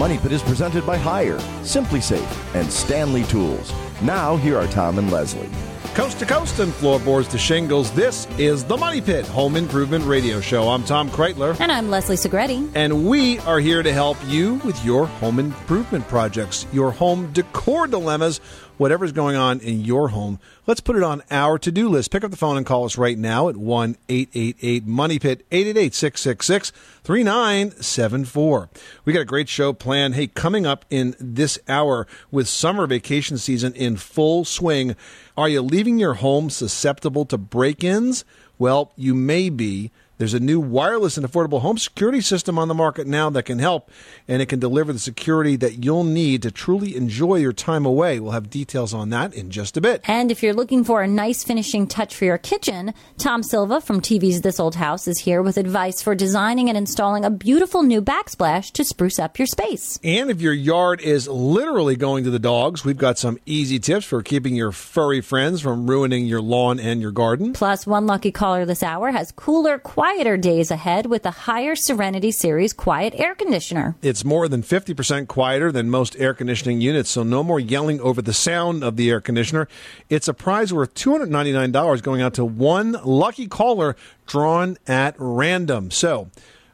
Money Pit. The Money Pit is presented by Haier, Simply Safe, and Stanley Tools. Now, here are Tom and Leslie. Coast to coast and floorboards to shingles, this is the Money Pit Home Improvement Radio Show. I'm Tom Kraeutler. And I'm Leslie Segretti. And we are here to help you with your home improvement projects, your home decor dilemmas, whatever's going on in your home. Let's put it on our to do list. Pick up the phone and call us right now at 1 888 Money Pit, 888 666 3974. We got a great show planned. Hey, coming up in this hour with summer vacation season in full swing, are you leaving your home susceptible to break ins? Well, you may be. There's a new wireless and affordable home security system on the market now that can help, and it can deliver the security that you'll need to truly enjoy your time away. We'll have details on that in just a bit. And if you're looking for a nice finishing touch for your kitchen, Tom Silva from TV's This Old House is here with advice for designing and installing a beautiful new backsplash to spruce up your space. And if your yard is literally going to the dogs, we've got some easy tips for keeping your furry friends from ruining your lawn and your garden. Plus, one lucky caller this hour has cooler, quieter days ahead with the Haier Serenity Series quiet air conditioner. It's more than 50% quieter than most air conditioning units, so no more yelling over the sound of the air conditioner. It's a prize worth $299 going out to one lucky caller drawn at random. So,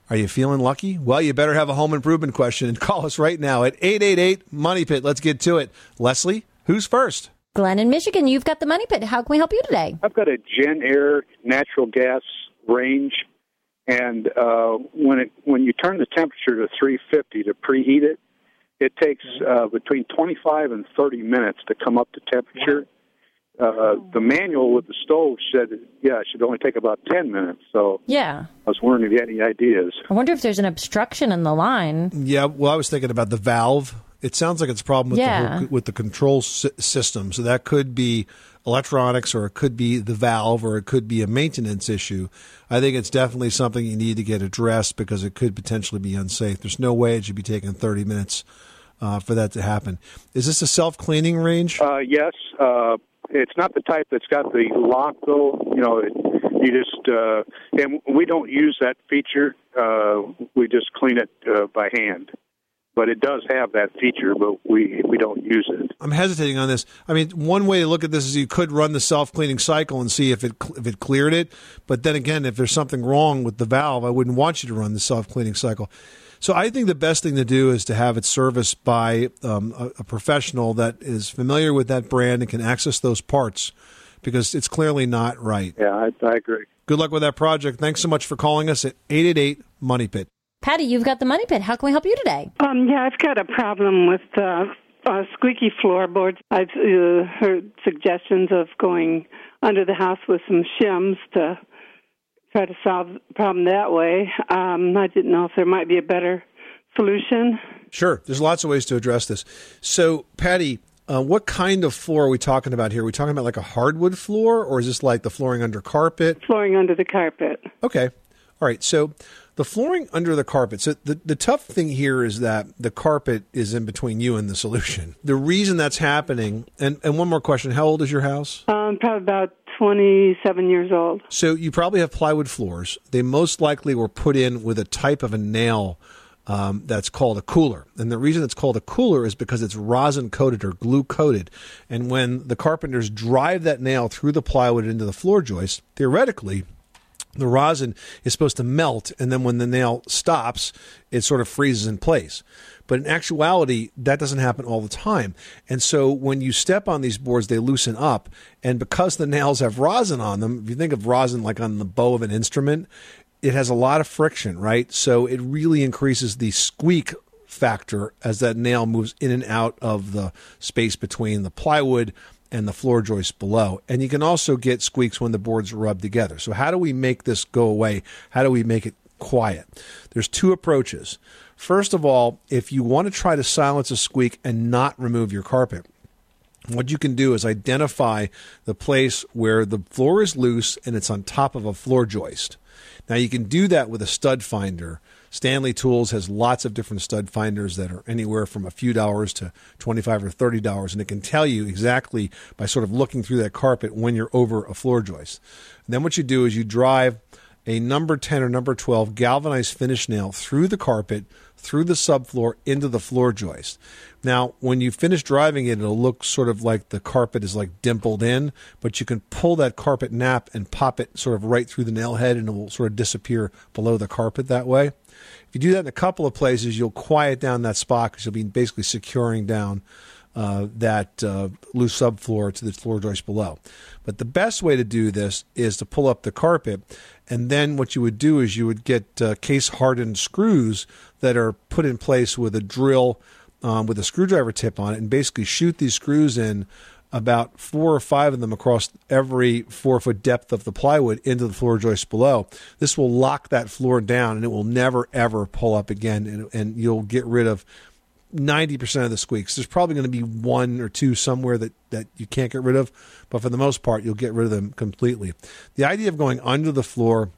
are you feeling lucky? Well, you better have a home improvement question and call us right now at 888 Money Pit. Let's get to it. Leslie, who's first? Glenn in Michigan, you've got the money pit. How can we help you today? I've got a Gen Air natural gas range, and uh, when it when you turn the temperature to 350 to preheat it, it takes uh, between 25 and 30 minutes to come up to temperature. Uh, the manual with the stove said, yeah, it should only take about 10 minutes. So Yeah. I was wondering if you had any ideas. I wonder if there's an obstruction in the line. Yeah, well, I was thinking about the valve. It sounds like it's a problem with the Yeah. whole, with the control sy- system. So that could be electronics, or it could be the valve, or it could be a maintenance issue. I think it's definitely something you need to get addressed because it could potentially be unsafe. There's no way it should be taking 30 minutes uh, for that to happen. Is this a self cleaning range? Uh, yes, uh, it's not the type that's got the lock though. You know, it, you just uh, and we don't use that feature. Uh, we just clean it uh, by hand. But it does have that feature, but we we don't use it. I'm hesitating on this. I mean, one way to look at this is you could run the self cleaning cycle and see if it if it cleared it. But then again, if there's something wrong with the valve, I wouldn't want you to run the self cleaning cycle. So I think the best thing to do is to have it serviced by um, a, a professional that is familiar with that brand and can access those parts because it's clearly not right. Yeah, I, I agree. Good luck with that project. Thanks so much for calling us at 888 Money Pit. Patty, you've got the money pit. How can we help you today? Um, yeah, I've got a problem with uh, uh, squeaky floorboards. I've uh, heard suggestions of going under the house with some shims to try to solve the problem that way. Um, I didn't know if there might be a better solution. Sure. There's lots of ways to address this. So, Patty, uh, what kind of floor are we talking about here? Are we talking about like a hardwood floor or is this like the flooring under carpet? Flooring under the carpet. Okay. All right. So, the flooring under the carpet. So, the, the tough thing here is that the carpet is in between you and the solution. The reason that's happening, and, and one more question how old is your house? Um, probably about 27 years old. So you probably have plywood floors. They most likely were put in with a type of a nail um, that's called a cooler. And the reason it's called a cooler is because it's rosin coated or glue coated. And when the carpenters drive that nail through the plywood into the floor joist, theoretically, the rosin is supposed to melt, and then when the nail stops, it sort of freezes in place. But in actuality, that doesn't happen all the time. And so when you step on these boards, they loosen up. And because the nails have rosin on them, if you think of rosin like on the bow of an instrument, it has a lot of friction, right? So it really increases the squeak factor as that nail moves in and out of the space between the plywood and the floor joist below. And you can also get squeaks when the boards rub together. So how do we make this go away? How do we make it quiet? There's two approaches. First of all, if you want to try to silence a squeak and not remove your carpet, what you can do is identify the place where the floor is loose and it's on top of a floor joist. Now you can do that with a stud finder. Stanley Tools has lots of different stud finders that are anywhere from a few dollars to 25 or 30 dollars and it can tell you exactly by sort of looking through that carpet when you're over a floor joist. And then what you do is you drive a number 10 or number 12 galvanized finish nail through the carpet, through the subfloor into the floor joist. Now, when you finish driving it, it'll look sort of like the carpet is like dimpled in, but you can pull that carpet nap and pop it sort of right through the nail head and it will sort of disappear below the carpet that way. If you do that in a couple of places, you'll quiet down that spot because you'll be basically securing down uh, that uh, loose subfloor to the floor joist below. But the best way to do this is to pull up the carpet, and then what you would do is you would get uh, case hardened screws that are put in place with a drill um, with a screwdriver tip on it, and basically shoot these screws in about four or five of them across every four foot depth of the plywood into the floor joist below. This will lock that floor down and it will never ever pull up again, and, and you'll get rid of 90% of the squeaks. There's probably going to be one or two somewhere that, that you can't get rid of, but for the most part, you'll get rid of them completely. The idea of going under the floor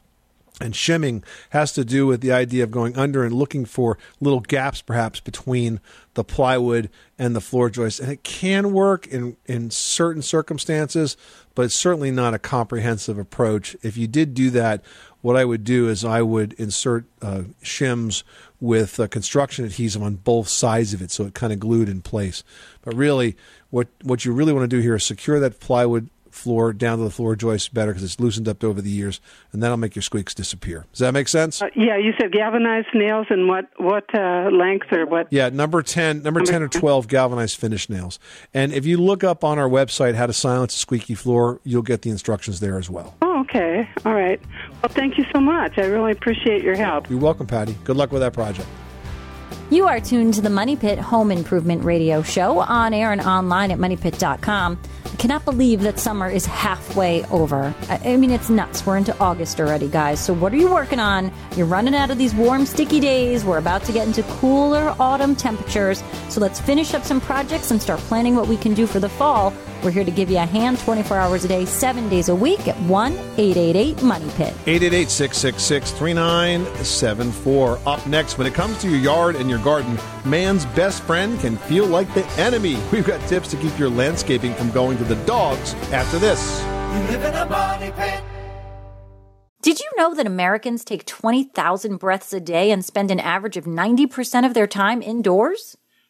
and shimming has to do with the idea of going under and looking for little gaps perhaps between the plywood and the floor joists And it can work in, in certain circumstances, but it's certainly not a comprehensive approach. If you did do that, what I would do is I would insert uh, shims with uh, construction adhesive on both sides of it so it kind of glued in place. But really, what, what you really want to do here is secure that plywood floor down to the floor joist better because it's loosened up over the years, and that'll make your squeaks disappear. Does that make sense? Uh, yeah, you said galvanized nails and what what uh, length or what? Yeah, number ten, number ten or twelve galvanized finish nails. And if you look up on our website how to silence a squeaky floor, you'll get the instructions there as well. Oh, okay. All right. Well, thank you so much. I really appreciate your help. You're welcome, Patty. Good luck with that project. You are tuned to the Money Pit Home Improvement Radio Show on air and online at moneypit.com. I cannot believe that summer is halfway over. I, I mean, it's nuts. We're into August already, guys. So, what are you working on? You're running out of these warm, sticky days. We're about to get into cooler autumn temperatures. So, let's finish up some projects and start planning what we can do for the fall. We're here to give you a hand 24 hours a day, seven days a week at 1 888 Money Pit. 888 666 3974. Up next, when it comes to your yard and your garden, man's best friend can feel like the enemy. We've got tips to keep your landscaping from going to the dogs after this. You live in a money pit. Did you know that Americans take 20,000 breaths a day and spend an average of 90% of their time indoors?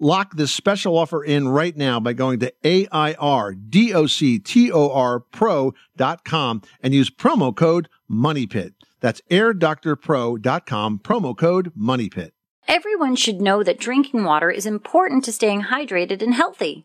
Lock this special offer in right now by going to A-I-R-D-O-C-T-O-R pro.com and use promo code MONEYPIT. That's airdoctorpro.com, promo code MONEYPIT. Everyone should know that drinking water is important to staying hydrated and healthy.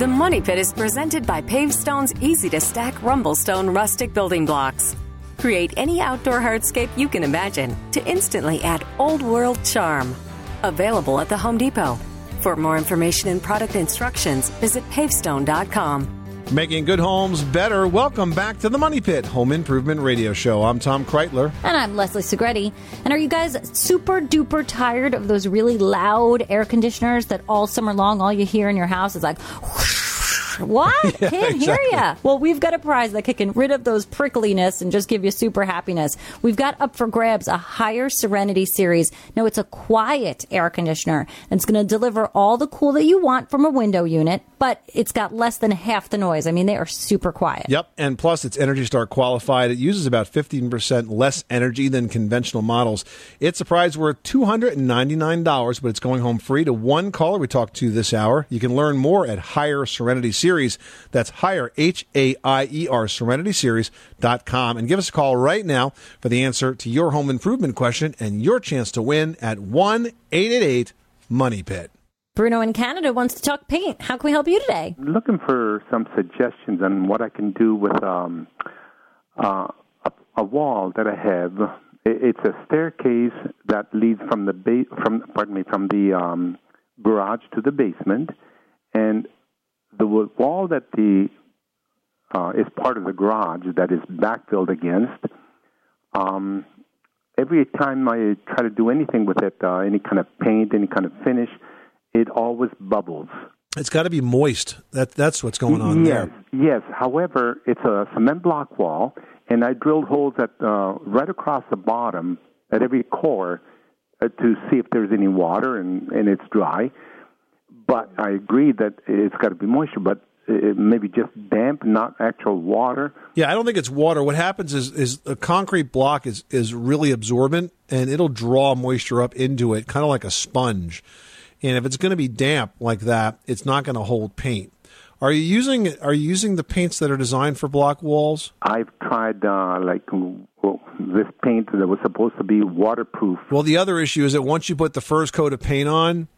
The Money Pit is presented by Pavestone's easy to stack Rumblestone rustic building blocks. Create any outdoor hardscape you can imagine to instantly add old world charm. Available at the Home Depot. For more information and product instructions, visit pavestone.com. Making good homes better. Welcome back to the Money Pit Home Improvement Radio Show. I'm Tom Kraeutler. And I'm Leslie Segretti. And are you guys super duper tired of those really loud air conditioners that all summer long all you hear in your house is like what? Can't hear ya. Well, we've got a prize that can rid of those prickliness and just give you super happiness. We've got up for grabs a Haier Serenity series. No, it's a quiet air conditioner. and It's going to deliver all the cool that you want from a window unit, but it's got less than half the noise. I mean, they are super quiet. Yep, and plus it's Energy Star qualified. It uses about 15% less energy than conventional models. It's a prize worth $299, but it's going home free to one caller we talked to this hour. You can learn more at Haier Serenity Series. That's Haier, H A I E R, SerenitySeries.com. And give us a call right now for the answer to your home improvement question and your chance to win at 1 888 Money Pit. Bruno in Canada wants to talk paint. How can we help you today? looking for some suggestions on what I can do with um, uh, a, a wall that I have. It, it's a staircase that leads from the ba- from pardon me from the um, garage to the basement, and the wall that the uh, is part of the garage that is backfilled against. Um, every time I try to do anything with it, uh, any kind of paint, any kind of finish, it always bubbles. It's got to be moist. That That's what's going on yes, there. Yes. However, it's a cement block wall, and I drilled holes at uh, right across the bottom at every core uh, to see if there's any water, and, and it's dry. But I agree that it's got to be moisture, but uh, maybe just damp, not actual water. Yeah, I don't think it's water. What happens is is a concrete block is is really absorbent and it'll draw moisture up into it, kind of like a sponge. And if it's going to be damp like that, it's not going to hold paint. Are you using are you using the paints that are designed for block walls? I've tried uh, like well, this paint that was supposed to be waterproof. Well, the other issue is that once you put the first coat of paint on,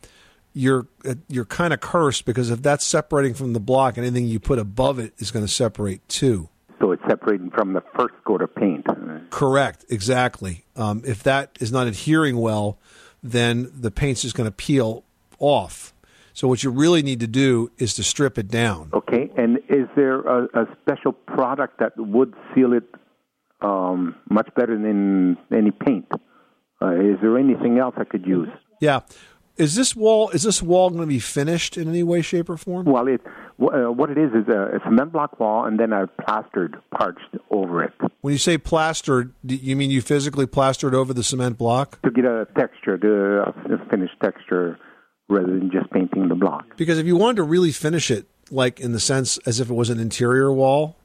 you're uh, you're kind of cursed because if that's separating from the block, anything you put above it is going to separate too. So it's separating from the first coat of paint. Correct, exactly. Um, if that is not adhering well, then the paint's just going to peel off. So what you really need to do is to strip it down. Okay, and is there a, a special product that would seal it um, much better than any paint? Uh, is there anything else I could use? Yeah. Is this wall is this wall going to be finished in any way, shape, or form? Well, it uh, what it is is a, a cement block wall, and then I plastered parched over it When you say plastered, do you mean you physically plastered over the cement block? to get a texture, to a finished texture, rather than just painting the block. Because if you wanted to really finish it, like in the sense as if it was an interior wall,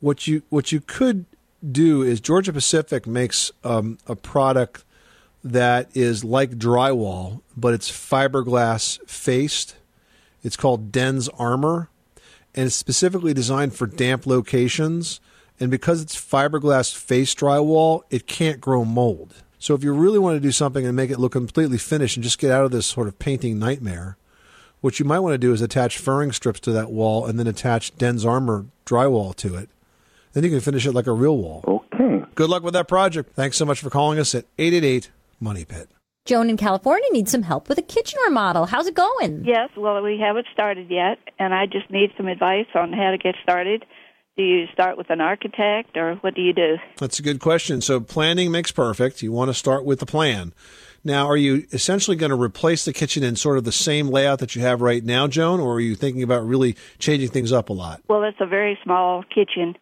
what you what you could do is Georgia Pacific makes um, a product that is like drywall, but it's fiberglass faced. It's called DensArmor, and it's specifically designed for damp locations. And because it's fiberglass faced drywall, it can't grow mold. So if you really want to do something and make it look completely finished and just get out of this sort of painting nightmare, what you might want to do is attach furring strips to that wall and then attach DensArmor drywall to it. Then you can finish it like a real wall. Okay. Good luck with that project. Thanks so much for calling us at 888 Money Pit. Joan in California needs some help with a kitchen remodel. How's it going? Yes, well, we haven't started yet, and I just need some advice on how to get started. Do you start with an architect, or what do you do? That's a good question. So planning makes perfect. You want to start with the plan. Now, are you essentially going to replace the kitchen in sort of the same layout that you have right now, Joan, or are you thinking about really changing things up a lot? Well, it's a very small kitchen,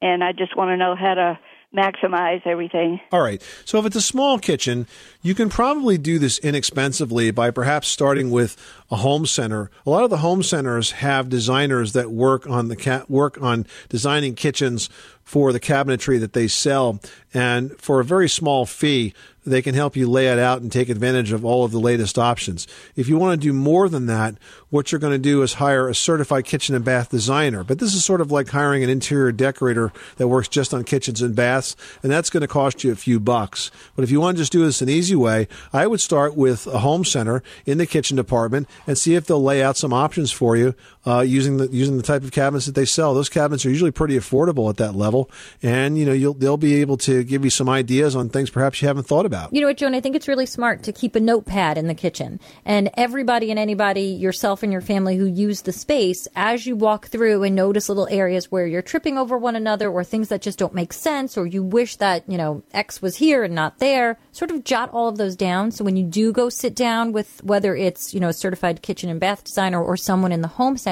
and I just want to know how to maximize everything. All right. So if it's a small kitchen, you can probably do this inexpensively by perhaps starting with a home center. A lot of the home centers have designers that work on the work on designing kitchens for the cabinetry that they sell, and for a very small fee, they can help you lay it out and take advantage of all of the latest options. If you want to do more than that, what you're going to do is hire a certified kitchen and bath designer. But this is sort of like hiring an interior decorator that works just on kitchens and baths, and that's going to cost you a few bucks. But if you want to just do this an easy way, I would start with a home center in the kitchen department and see if they'll lay out some options for you uh, using the using the type of cabinets that they sell. Those cabinets are usually pretty affordable at that level, and you know you'll they'll be able to give you some ideas on things perhaps you haven't thought about. You know what, Joan? I think it's really smart to keep a notepad in the kitchen. And everybody and anybody, yourself and your family who use the space, as you walk through and notice little areas where you're tripping over one another or things that just don't make sense or you wish that, you know, X was here and not there, sort of jot all of those down. So when you do go sit down with whether it's, you know, a certified kitchen and bath designer or someone in the home center,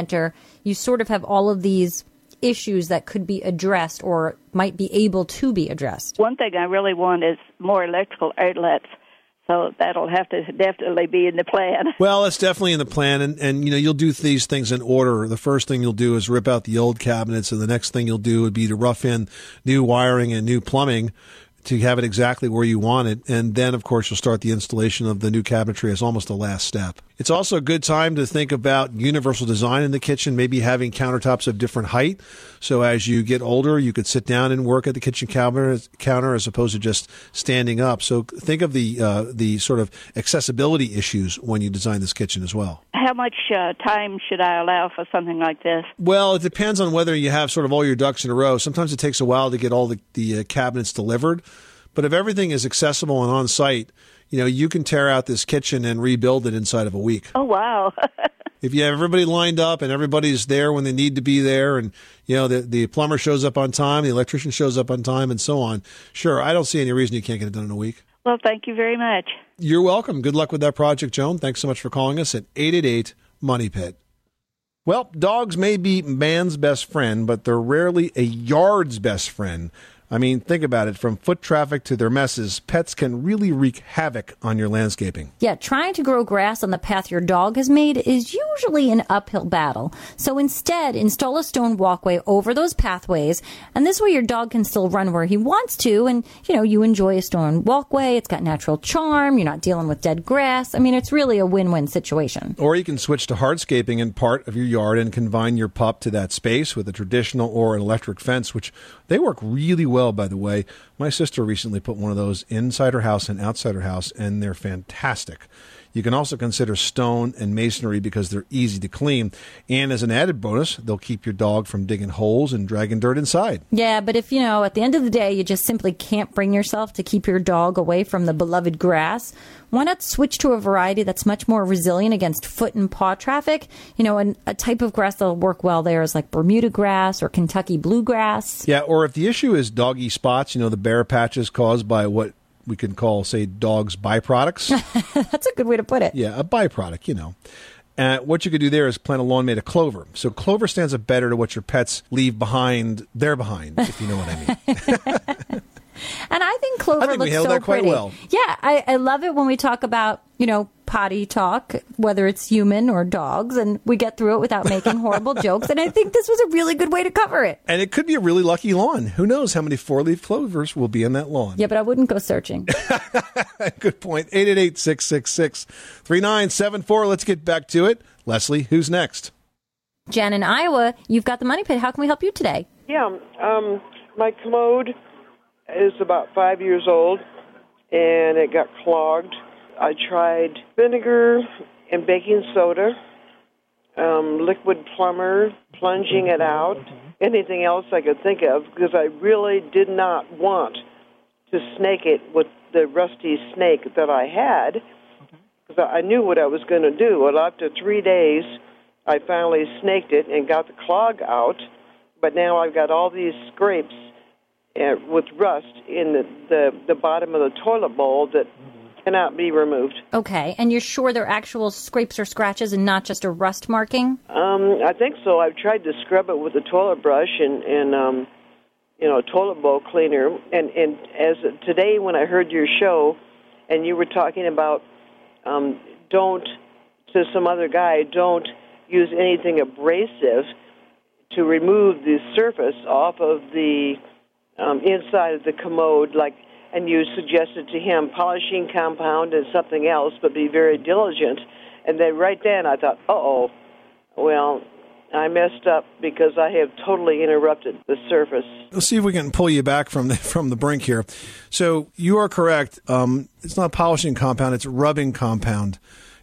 you sort of have all of these issues that could be addressed or might be able to be addressed. One thing I really want is more electrical outlets, so that'll have to definitely be in the plan. Well, it's definitely in the plan, and, and you know you'll do these things in order. The first thing you'll do is rip out the old cabinets, and the next thing you'll do would be to rough in new wiring and new plumbing to have it exactly where you want it. And then, of course, you'll start the installation of the new cabinetry as almost the last step. It's also a good time to think about universal design in the kitchen, maybe having countertops of different height. So as you get older, you could sit down and work at the kitchen counter, as opposed to just standing up. So think of the uh, the sort of accessibility issues when you design this kitchen as well. How much uh, time should I allow for something like this? Well, it depends on whether you have sort of all your ducks in a row. Sometimes it takes a while to get all the, the uh, cabinets delivered. But if everything is accessible and on site, you know, you can tear out this kitchen and rebuild it inside of a week. Oh, wow. if you have everybody lined up and everybody's there when they need to be there and you know the, the plumber shows up on time the electrician shows up on time and so on sure i don't see any reason you can't get it done in a week well, thank you very much. you're welcome good luck with that project joan thanks so much for calling us at 888 money pit well dogs may be man's best friend but they're rarely a yard's best friend I mean, think about it. From foot traffic to their messes, pets can really wreak havoc on your landscaping. Yeah, trying to grow grass on the path your dog has made is usually an uphill battle. So instead, install a stone walkway over those pathways, and this way your dog can still run where he wants to, and you know, you enjoy a stone walkway. It's got natural charm. You're not dealing with dead grass. I mean, it's really a win-win situation. Or you can switch to hardscaping in part of your yard and confine your pup to that space with a traditional or an electric fence, which they work really well, by the way. My sister recently put one of those inside her house and outside her house, and they're fantastic. You can also consider stone and masonry because they're easy to clean. And as an added bonus, they'll keep your dog from digging holes and dragging dirt inside. Yeah, but if you know, at the end of the day, you just simply can't bring yourself to keep your dog away from the beloved grass, why not switch to a variety that's much more resilient against foot and paw traffic? You know, and a type of grass that'll work well there is like Bermuda grass or Kentucky bluegrass. Yeah, or if the issue is doggy spots, you know, the bare patches caused by what we can call, say, dogs' byproducts. That's a good way to put it. Yeah, a byproduct, you know. Uh, what you could do there is plant a lawn made of clover. So clover stands up better to what your pets leave behind. They're behind, if you know what I mean. And I think Clover I think we looks so that quite pretty. well. Yeah, I, I love it when we talk about, you know, potty talk, whether it's human or dogs, and we get through it without making horrible jokes. And I think this was a really good way to cover it. and it could be a really lucky lawn. Who knows how many four leaf clovers will be in that lawn? Yeah, but I wouldn't go searching. Good point. 888 666 3974. Let's get back to it. Leslie, who's next? Jen in Iowa, you've got the money pit. How can we help you today? Yeah, um, my commode is about five years old, and it got clogged. I tried vinegar and baking soda, um, liquid plumber, plunging it out, anything else I could think of, because I really did not want to snake it with the rusty snake that I had because I knew what I was going to do. Well, after three days, I finally snaked it and got the clog out, but now I've got all these scrapes uh, with rust in the, the, the bottom of the toilet bowl that cannot be removed. Okay, and you're sure they're actual scrapes or scratches and not just a rust marking? Um, I think so. I've tried to scrub it with a toilet brush and and um, you know, a toilet bowl cleaner. And and as today when I heard your show, and you were talking about um, don't to some other guy, don't use anything abrasive to remove the surface off of the um, inside of the commode, like. And you suggested to him polishing compound and something else, but be very diligent. And then right then I thought, uh oh, well, I messed up because I have totally interrupted the surface. Let's see if we can pull you back from the from the brink here. So you are correct. Um, it's not polishing compound; it's rubbing compound.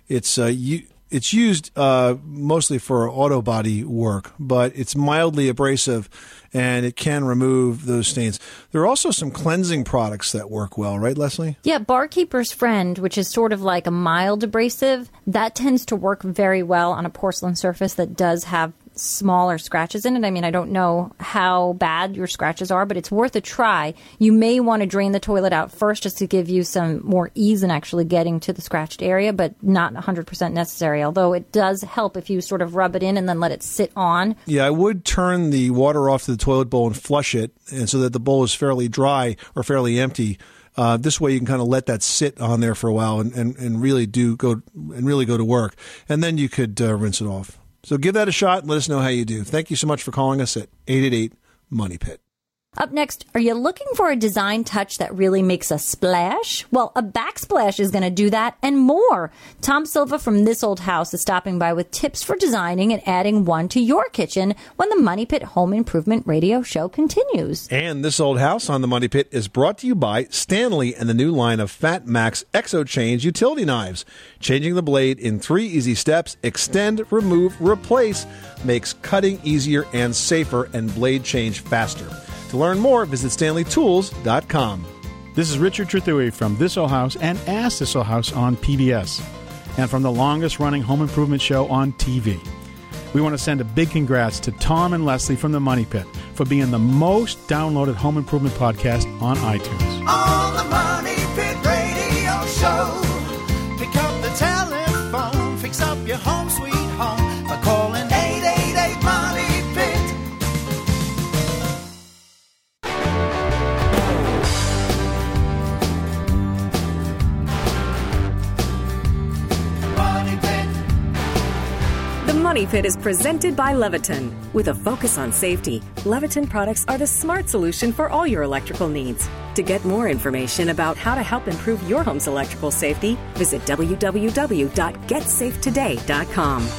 It's uh, you. It's used uh, mostly for auto body work, but it's mildly abrasive, and it can remove those stains. There are also some cleansing products that work well, right, Leslie? Yeah, Bar Keepers Friend, which is sort of like a mild abrasive, that tends to work very well on a porcelain surface that does have smaller scratches in it. I mean, I don't know how bad your scratches are, but it's worth a try. You may want to drain the toilet out first just to give you some more ease in actually getting to the scratched area, but not 100% necessary, although it does help if you sort of rub it in and then let it sit on. Yeah, I would turn the water off to the toilet bowl and flush it, and so that the bowl is fairly dry or fairly empty. Uh, this way, you can kind of let that sit on there for a while and, and, and really do go and really go to work, and then you could uh, rinse it off. So give that a shot and let us know how you do. Thank you so much for calling us at eight eight eight Money Pit. Up next, are you looking for a design touch that really makes a splash? Well, a backsplash is going to do that and more. Tom Silva from This Old House is stopping by with tips for designing and adding one to your kitchen when the Money Pit Home Improvement Radio Show continues. And this old house on the Money Pit is brought to you by Stanley and the new line of FatMax Exo Change utility knives. Changing the blade in three easy steps extend, remove, replace makes cutting easier and safer and blade change faster. To learn more, visit stanleytools.com. This is Richard Trethewey from This Old House and Ask This Old House on PBS, and from the longest running home improvement show on TV. We want to send a big congrats to Tom and Leslie from the Money Pit for being the most downloaded home improvement podcast on iTunes. Money Pit is presented by Leviton. With a focus on safety, Leviton products are the smart solution for all your electrical needs. To get more information about how to help improve your home's electrical safety, visit www.getsafetoday.com.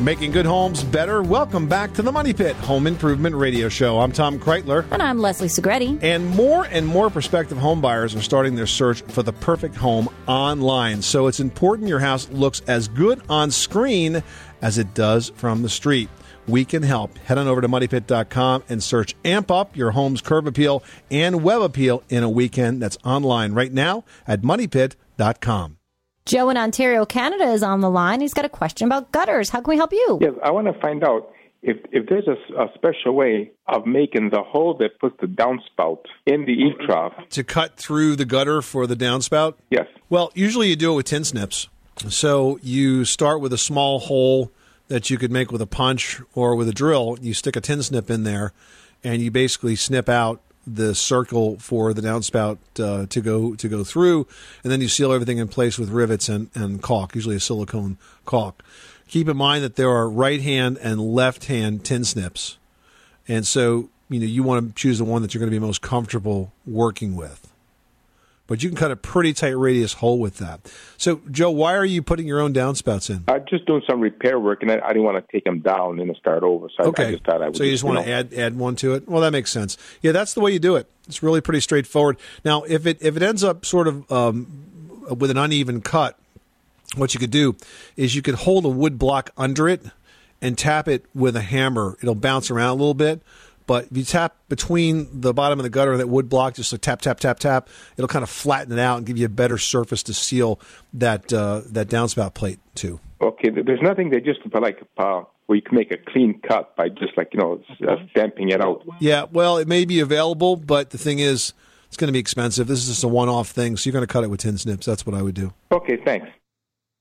Making good homes better. Welcome back to the Money Pit Home Improvement Radio Show. I'm Tom Kraeutler. And I'm Leslie Segretti. And more and more prospective home buyers are starting their search for the perfect home online. So it's important your house looks as good on screen as it does from the street. We can help. Head on over to moneypit.com and search Amp Up your home's curb appeal and web appeal in a weekend. That's online right now at moneypit.com. Joe in Ontario, Canada is on the line. He's got a question about gutters. How can we help you? Yes, I want to find out if if there's a special way of making the hole that puts the downspout in the eave trough. To cut through the gutter for the downspout? Yes. Well, usually you do it with tin snips. So you start with a small hole that you could make with a punch or with a drill. You stick a tin snip in there, and you basically snip out the circle for the downspout uh, to go to go through, and then you seal everything in place with rivets and, and caulk, usually a silicone caulk. Keep in mind that there are right hand and left hand tin snips, and so you know you want to choose the one that you're going to be most comfortable working with. But you can cut a pretty tight radius hole with that. So, Joe, why are you putting your own downspouts in? I'm just doing some repair work, and I, I didn't want to take them down and start over. So I- I, Okay. just thought I would. so you just want know, to add add one to it? Well, that makes sense. Yeah, that's the way you do it. It's really pretty straightforward. Now, if it if it ends up sort of um, with an uneven cut, what you could do is you could hold a wood block under it and tap it with a hammer. It'll bounce around a little bit, But if you tap between the bottom of the gutter and that wood block, just like tap, tap, tap, tap, it'll kind of flatten it out and give you a better surface to seal that uh, that downspout plate to. Okay, there's nothing they just like a uh, where you can make a clean cut by just like you know uh, stamping it out. Yeah, well, it may be available, but the thing is, it's going to be expensive. This is just a one-off thing, so you're going to cut it with tin snips. That's what I would do. Okay, thanks.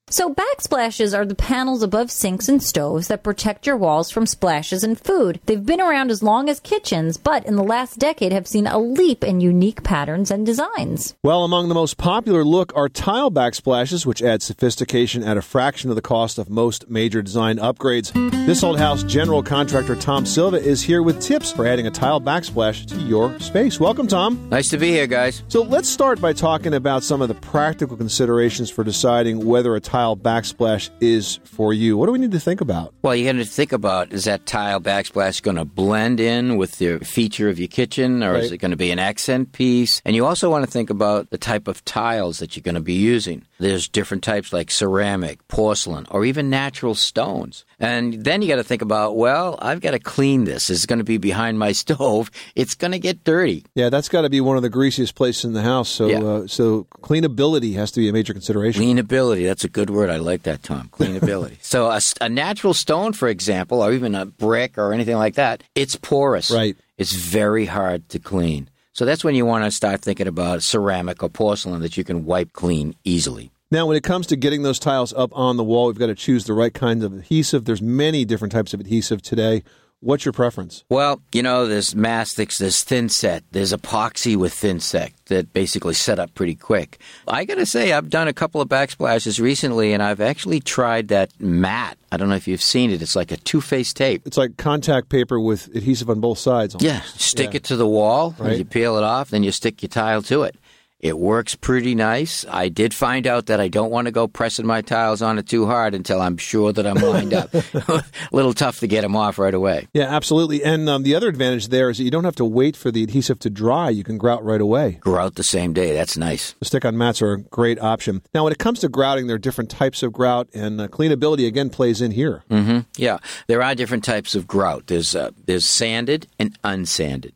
So, backsplashes are the panels above sinks and stoves that protect your walls from splashes and food. They've been around as long as kitchens, but in the last decade have seen a leap in unique patterns and designs. Well, among the most popular look are tile backsplashes, which add sophistication at a fraction of the cost of most major design upgrades. This old house general contractor Tom Silva is here with tips for adding a tile backsplash to your space. Welcome, Tom. Nice to be here, guys. So let's start by talking about some of the practical considerations for deciding whether a tile backsplash is for you. What do we need to think about? Well, you got to think about is that tile backsplash going to blend in with the feature of your kitchen, or is it going to be an accent piece? And you also want to think about the type of tiles that you're going to be using. There's different types like ceramic, porcelain, or even natural stones. And then you got to think about, well, I've got to clean this. It's going to be behind my stove. It's going to get dirty. Yeah, that's got to be one of the greasiest places in the house. So, Yeah. uh, so cleanability has to be a major consideration. Cleanability. That's a good word. I like that, Tom. Cleanability. so, a natural stone, for example, or even a brick or anything like that, it's porous. Right. It's very hard to clean. So, that's when you want to start thinking about ceramic or porcelain that you can wipe clean easily. Now, when it comes to getting those tiles up on the wall, we've got to choose the right kinds of adhesive. There's many different types of adhesive today. What's your preference? Well, you know, there's mastics, there's thin set, there's epoxy with thin set that basically set up pretty quick. I got to say, I've done a couple of backsplashes recently, and I've actually tried that mat. I don't know if you've seen it. It's like a two faced tape. It's like contact paper with adhesive on both sides. almost. Yeah, stick it to the wall, and Right. you peel it off, then you stick your tile to it. It works pretty nice. I did find out that I don't want to go pressing my tiles on it too hard until I'm sure that I'm lined up. a little tough to get them off right away. Yeah, absolutely. And um, the other advantage there is that you don't have to wait for the adhesive to dry. You can grout right away. Grout the same day. That's nice. The stick on mats are a great option. Now, when it comes to grouting, there are different types of grout, and uh, cleanability again plays in here. hmm Yeah, there are different types of grout. There's uh, there's sanded and unsanded.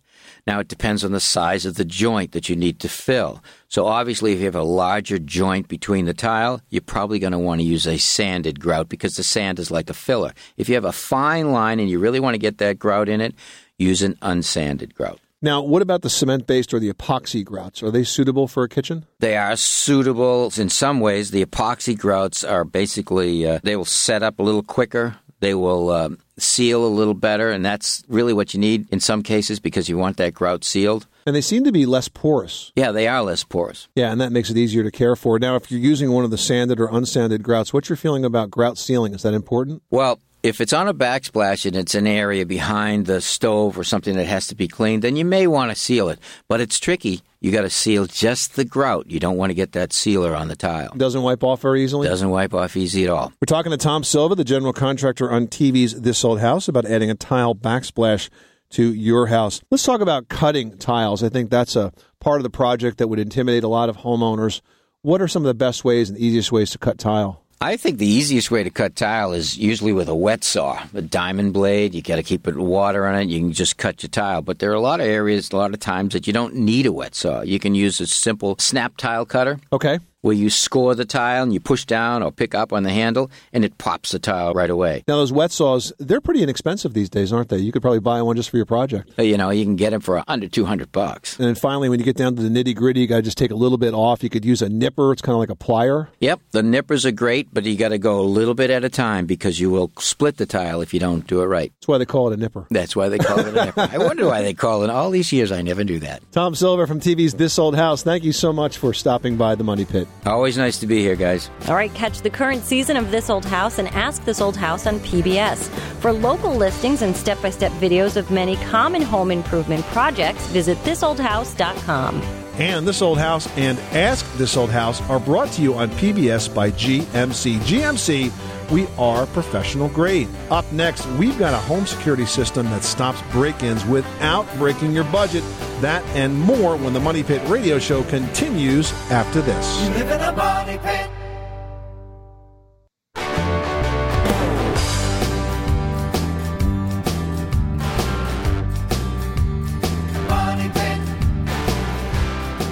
Now it depends on the size of the joint that you need to fill. So obviously, if you have a larger joint between the tile, you're probably going to want to use a sanded grout because the sand is like a filler. If you have a fine line and you really want to get that grout in it, use an unsanded grout. Now, what about the cement based or the epoxy grouts? Are they suitable for a kitchen? They are suitable in some ways. The epoxy grouts are basically, uh, they will set up a little quicker. They will um, seal a little better, and that's really what you need in some cases because you want that grout sealed. And they seem to be less porous. Yeah, they are less porous. Yeah, and that makes it easier to care for. Now, if you're using one of the sanded or unsanded grouts, what's your feeling about grout sealing? Is that important? Well, if it's on a backsplash and it's an area behind the stove or something that has to be cleaned, then you may want to seal it. But it's tricky. You got to seal just the grout. You don't want to get that sealer on the tile. Doesn't wipe off very easily? Doesn't wipe off easy at all. We're talking to Tom Silva, the general contractor on TV's This Old House, about adding a tile backsplash to your house. Let's talk about cutting tiles. I think that's a part of the project that would intimidate a lot of homeowners. What are some of the best ways and easiest ways to cut tile? I think the easiest way to cut tile is usually with a wet saw, a diamond blade. You got to keep it water on it. You can just cut your tile. But there are a lot of areas, a lot of times that you don't need a wet saw. You can use a simple snap tile cutter. Okay. Where you score the tile and you push down or pick up on the handle and it pops the tile right away. Now, those wet saws, they're pretty inexpensive these days, aren't they? You could probably buy one just for your project. You know, you can get them for under 200 bucks. And then finally, when you get down to the nitty gritty, you got to just take a little bit off. You could use a nipper. It's kind of like a plier. Yep, the nippers are great, but you got to go a little bit at a time because you will split the tile if you don't do it right. That's why they call it a nipper. That's why they call it a nipper. I wonder why they call it. All these years, I never knew that. Tom Silva from TV's This Old House, thank you so much for stopping by the Money Pit. Always nice to be here, guys. All right, catch the current season of This Old House and Ask This Old House on PBS. For local listings and step by step videos of many common home improvement projects, visit thisoldhouse.com. And This Old House and Ask This Old House are brought to you on PBS by GMC. GMC, we are professional grade. Up next, we've got a home security system that stops break ins without breaking your budget. That and more when the Money Pit radio show continues after this.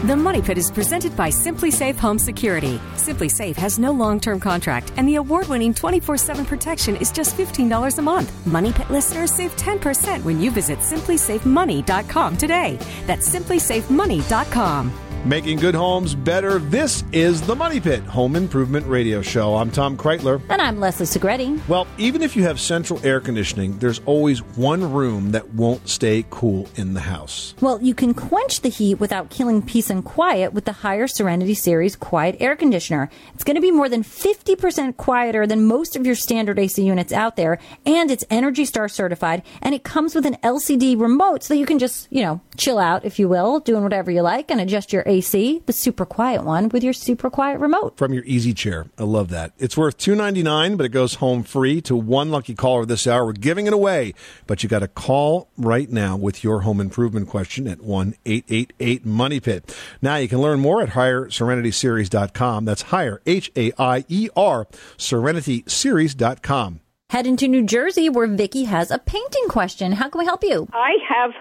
Pit. Money Pit is presented by SimpliSafe Home Security. SimpliSafe has no long term contract, and the award winning 24 7 protection is just $15 a month. Money Pit listeners save 10% when you visit simplysafemoney.com today. That's simplysafemoney.com. Making good homes better. This is the Money Pit Home Improvement Radio Show. I'm Tom Kraeutler. And I'm Leslie Segrete. Well, even if you have central air conditioning, there's always one room that won't stay cool in the house. Well, you can quench the heat without killing peace and quiet with the Haier Serenity Series quiet air conditioner. It's going to be more than 50% quieter than most of your standard AC units out there, and it's Energy Star certified, and it comes with an LCD remote so that you can just, you know, chill out, if you will, doing whatever you like, and adjust your AC, the super quiet one, with your super quiet remote. From your easy chair. I love that. It's worth two ninety nine, but it goes home free to one lucky caller this hour. We're giving it away, but you got to call right now with your home improvement question at one eight eight eight Money Pit. Now you can learn more at haierserenityseries.com. That's Haier H A I E R serenityseries.com. Head into New Jersey where Vicky has a painting question. How can we help you? I have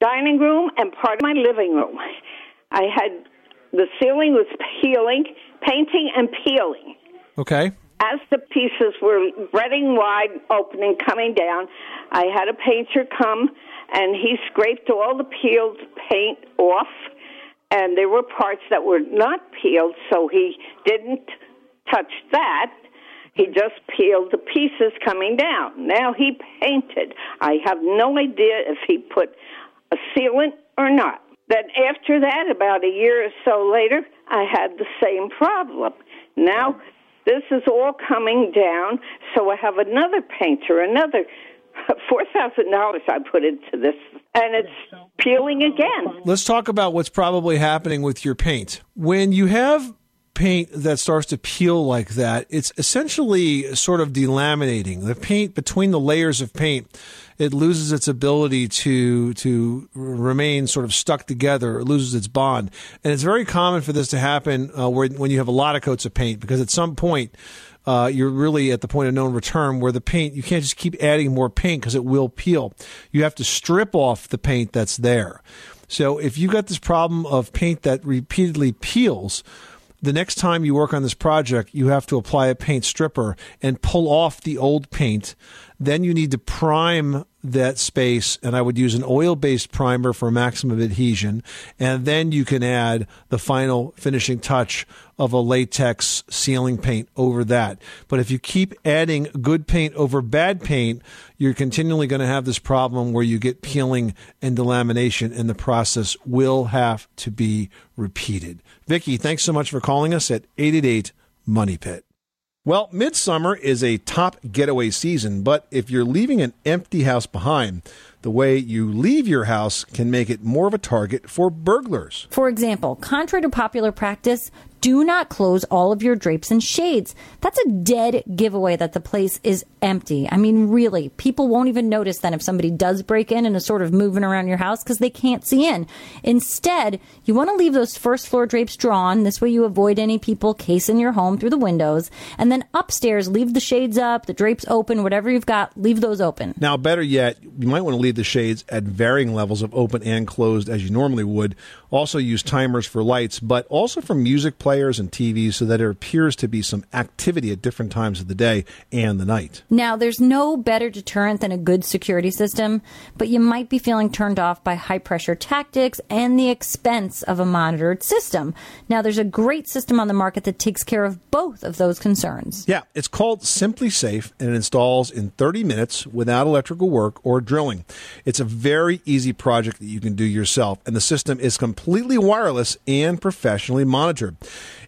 dining room and part of my living room. I had the ceiling was peeling, painting and peeling. Okay. As the pieces were spreading wide, opening, coming down, I had a painter come and he scraped all the peeled paint off, and there were parts that were not peeled, so he didn't touch that. He just peeled the pieces coming down. Now he painted. I have no idea if he put a sealant or not. Then after that, about a year or so later, I had the same problem. Now this is all coming down, so I have another painter, another four thousand dollars I put into this, and it's peeling again. Let's talk about what's probably happening with your paint. When you have paint that starts to peel like that, it's essentially sort of delaminating. The paint between the layers of paint, it loses its ability to to remain sort of stuck together. It loses its bond, and it's very common for this to happen uh, where, when you have a lot of coats of paint because at some point. Uh, you're really at the point of no return where the paint you can't just keep adding more paint because it will peel. You have to strip off the paint that's there. So if you've got this problem of paint that repeatedly peels, the next time you work on this project, you have to apply a paint stripper and pull off the old paint. Then you need to prime that space, and I would use an oil based primer for maximum adhesion. And then you can add the final finishing touch of a latex sealing paint over that. But if you keep adding good paint over bad paint, you're continually going to have this problem where you get peeling and delamination, and the process will have to be repeated. Vicki, thanks so much for calling us at 888 Money Pit. Well, midsummer is a top getaway season, but if you're leaving an empty house behind, the way you leave your house can make it more of a target for burglars. For example, contrary to popular practice, do not close all of your drapes and shades. That's a dead giveaway that the place is empty. I mean, really, people won't even notice then if somebody does break in and is sort of moving around your house because they can't see in. Instead, you want to leave those first floor drapes drawn. This way you avoid any people casing your home through the windows. And then upstairs, leave the shades up, the drapes open, whatever you've got, leave those open. Now, better yet, you might want to leave the shades at varying levels of open and closed as you normally would. Also, use timers for lights, but also for music players and TVs so that there appears to be some activity at different times of the day and the night. Now, there's no better deterrent than a good security system, but you might be feeling turned off by high pressure tactics and the expense of a monitored system. Now, there's a great system on the market that takes care of both of those concerns. Yeah, it's called SimpliSafe and it installs in 30 minutes without electrical work or drilling. It's a very easy project that you can do yourself, and the system is completely wireless and professionally monitored.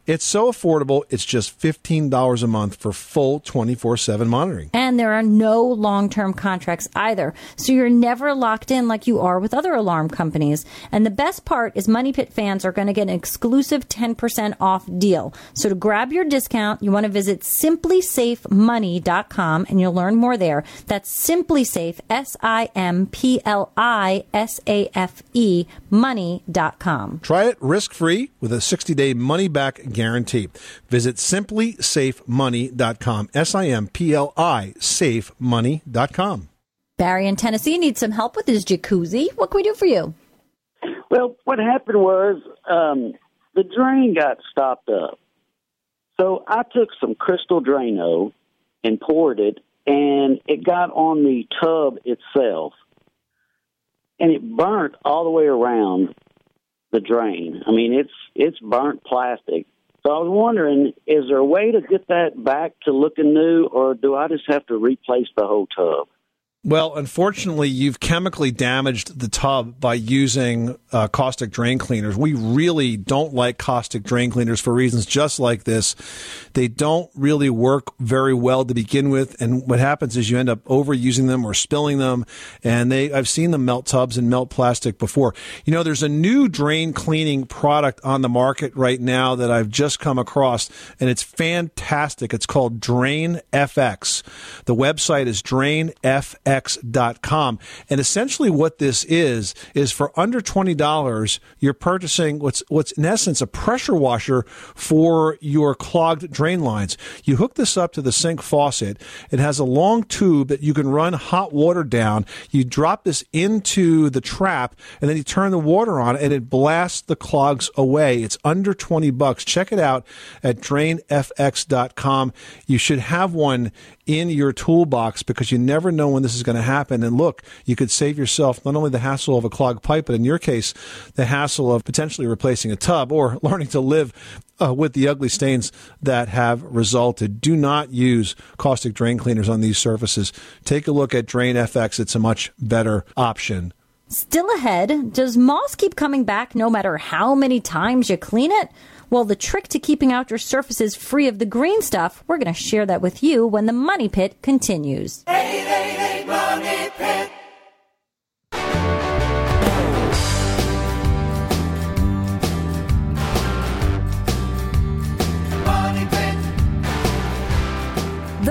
It's so affordable, it's just $15 a month for full 24 7 monitoring. And there are no long term contracts either. So you're never locked in like you are with other alarm companies. And the best part is Money Pit fans are going to get an exclusive 10% off deal. So to grab your discount, you want to visit simplisafemoney.com and you'll learn more there. That's simplisafe, S I M P L I S A F E, money.com. Try it risk free with a 60 day money back guarantee. Visit simplisafemoney.com. S I M P L I safemoney.com. Barry in Tennessee needs some help with his jacuzzi. What can we do for you? Well, what happened was um, the drain got stopped up. So I took some Crystal Drano and poured it, and it got on the tub itself, and it burnt all the way around the drain. I mean, it's it's burnt plastic. So I was wondering, is there a way to get that back to looking new, or do I just have to replace the whole tub? Well, unfortunately, you've chemically damaged the tub by using uh, caustic drain cleaners. We really don't like caustic drain cleaners for reasons just like this. They don't really work very well to begin with, and what happens is you end up overusing them or spilling them. And they, I've seen them melt tubs and melt plastic before. You know, there's a new drain cleaning product on the market right now that I've just come across, and it's fantastic. It's called Drain FX. The website is drainfx X.com. And essentially what this is, is for under $20, you're purchasing what's, what's in essence a pressure washer for your clogged drain lines. You hook this up to the sink faucet. It has a long tube that you can run hot water down. You drop this into the trap and then you turn the water on and it blasts the clogs away. It's under 20 bucks. Check it out at drainfx.com. You should have one in your toolbox because you never know when this is going to happen. And look, you could save yourself not only the hassle of a clogged pipe, but in your case, the hassle of potentially replacing a tub or learning to live uh, with the ugly stains that have resulted. Do not use caustic drain cleaners on these surfaces. Take a look at Drain FX. It's a much better option. Still ahead, does moss keep coming back no matter how many times you clean it? Well, the trick to keeping out your surfaces free of the green stuff, we're going to share that with you when the Money Pit continues. 888 Money Pit.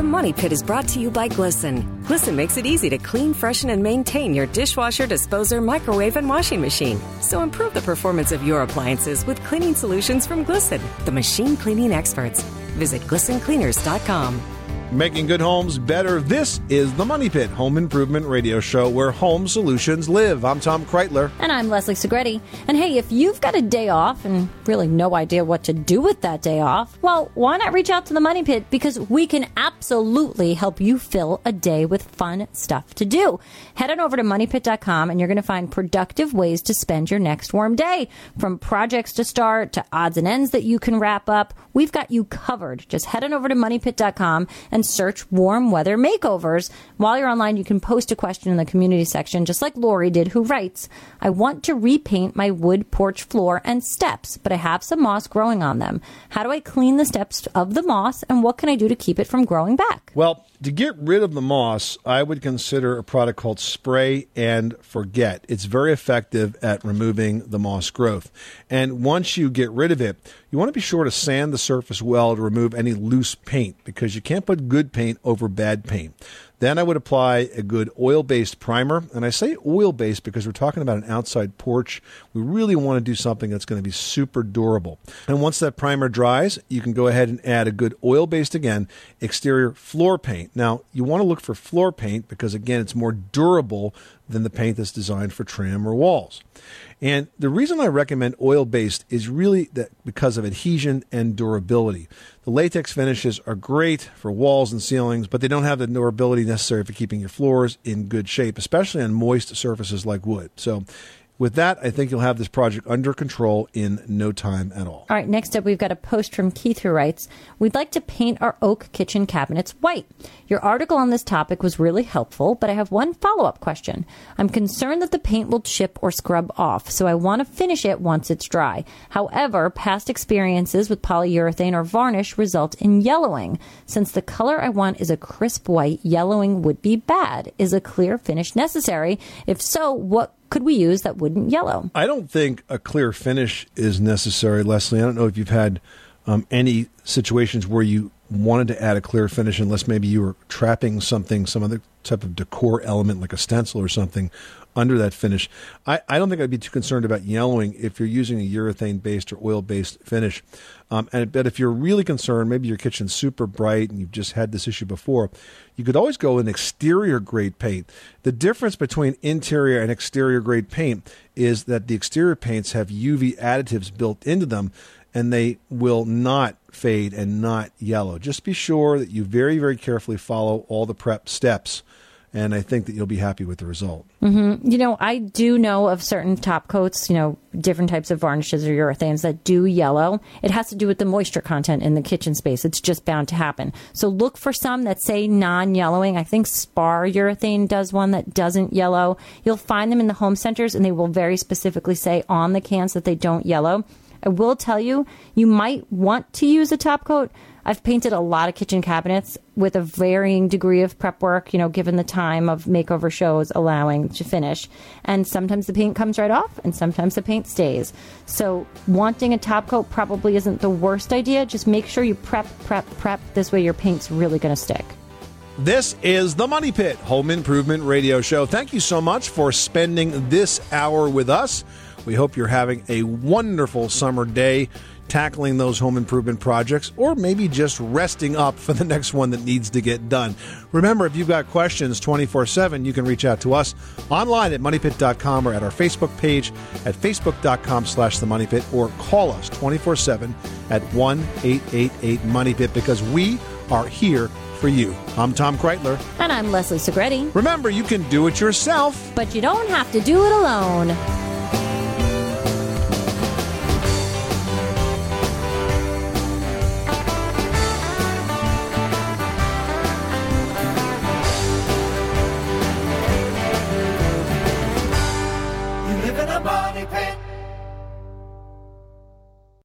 Money Pit is brought to you by Glisten. Glisten makes it easy to clean, freshen, and maintain your dishwasher, disposer, microwave, and washing machine. So improve the performance of your appliances with cleaning solutions from Glisten, the machine cleaning experts. Visit glistencleaners.com. Making good homes better. This is the Money Pit Home Improvement Radio Show where home solutions live. I'm Tom Kraeutler. And I'm Leslie Segrete. And hey, if you've got a day off and really no idea what to do with that day off, well, why not reach out to the Money Pit because we can absolutely help you fill a day with fun stuff to do. Head on over to moneypit.com and you're going to find productive ways to spend your next warm day. From projects to start to odds and ends that you can wrap up, we've got you covered. Just head on over to moneypit.com and search warm weather makeovers. While you're online, you can post a question in the community section, just like Lori did, who writes, I want to repaint my wood porch floor and steps, but I have some moss growing on them. How do I clean the steps of the moss and what can I do to keep it from growing back? Well, to get rid of the moss, I would consider a product called Spray and Forget. It's very effective at removing the moss growth. And once you get rid of it, you want to be sure to sand the surface well to remove any loose paint because you can't put good paint over bad paint. Then I would apply a good oil based primer. And I say oil based because we're talking about an outside porch. We really want to do something that's going to be super durable. And once that primer dries, you can go ahead and add a good oil based again exterior floor paint. Now, you want to look for floor paint because, again, it's more durable than the paint that's designed for trim or walls. And the reason I recommend oil based is really that because of adhesion and durability. The latex finishes are great for walls and ceilings, but they don't have the durability necessary for keeping your floors in good shape, especially on moist surfaces like wood. So with that, I think you'll have this project under control in no time at all. All right, next up, we've got a post from Keith who writes We'd like to paint our oak kitchen cabinets white. Your article on this topic was really helpful, but I have one follow up question. I'm concerned that the paint will chip or scrub off, so I want to finish it once it's dry. However, past experiences with polyurethane or varnish result in yellowing. Since the color I want is a crisp white, yellowing would be bad. Is a clear finish necessary? If so, what could we use that wouldn't yellow? I don't think a clear finish is necessary, Leslie. I don't know if you've had um, any situations where you wanted to add a clear finish, unless maybe you were trapping something, some other type of decor element like a stencil or something under that finish. I, I don't think I'd be too concerned about yellowing if you're using a urethane based or oil based finish. Um, and but if you're really concerned, maybe your kitchen's super bright and you've just had this issue before, you could always go an exterior grade paint. The difference between interior and exterior grade paint is that the exterior paints have UV additives built into them and they will not fade and not yellow. Just be sure that you very, very carefully follow all the prep steps and I think that you'll be happy with the result. Mm-hmm. You know, I do know of certain top coats, you know, different types of varnishes or urethanes that do yellow. It has to do with the moisture content in the kitchen space. It's just bound to happen. So look for some that say non yellowing. I think Spar urethane does one that doesn't yellow. You'll find them in the home centers and they will very specifically say on the cans that they don't yellow. I will tell you, you might want to use a top coat. I've painted a lot of kitchen cabinets with a varying degree of prep work, you know, given the time of makeover shows allowing to finish. And sometimes the paint comes right off and sometimes the paint stays. So wanting a top coat probably isn't the worst idea. Just make sure you prep, prep, prep. This way your paint's really going to stick. This is the Money Pit Home Improvement Radio Show. Thank you so much for spending this hour with us. We hope you're having a wonderful summer day tackling those home improvement projects or maybe just resting up for the next one that needs to get done. Remember, if you've got questions 24 7, you can reach out to us online at moneypit.com or at our Facebook page at facebook.com slash the money pit or call us 24 7 at 1 888 Money Pit because we are here for you. I'm Tom Kraeutler. And I'm Leslie Segrete. Remember, you can do it yourself, but you don't have to do it alone.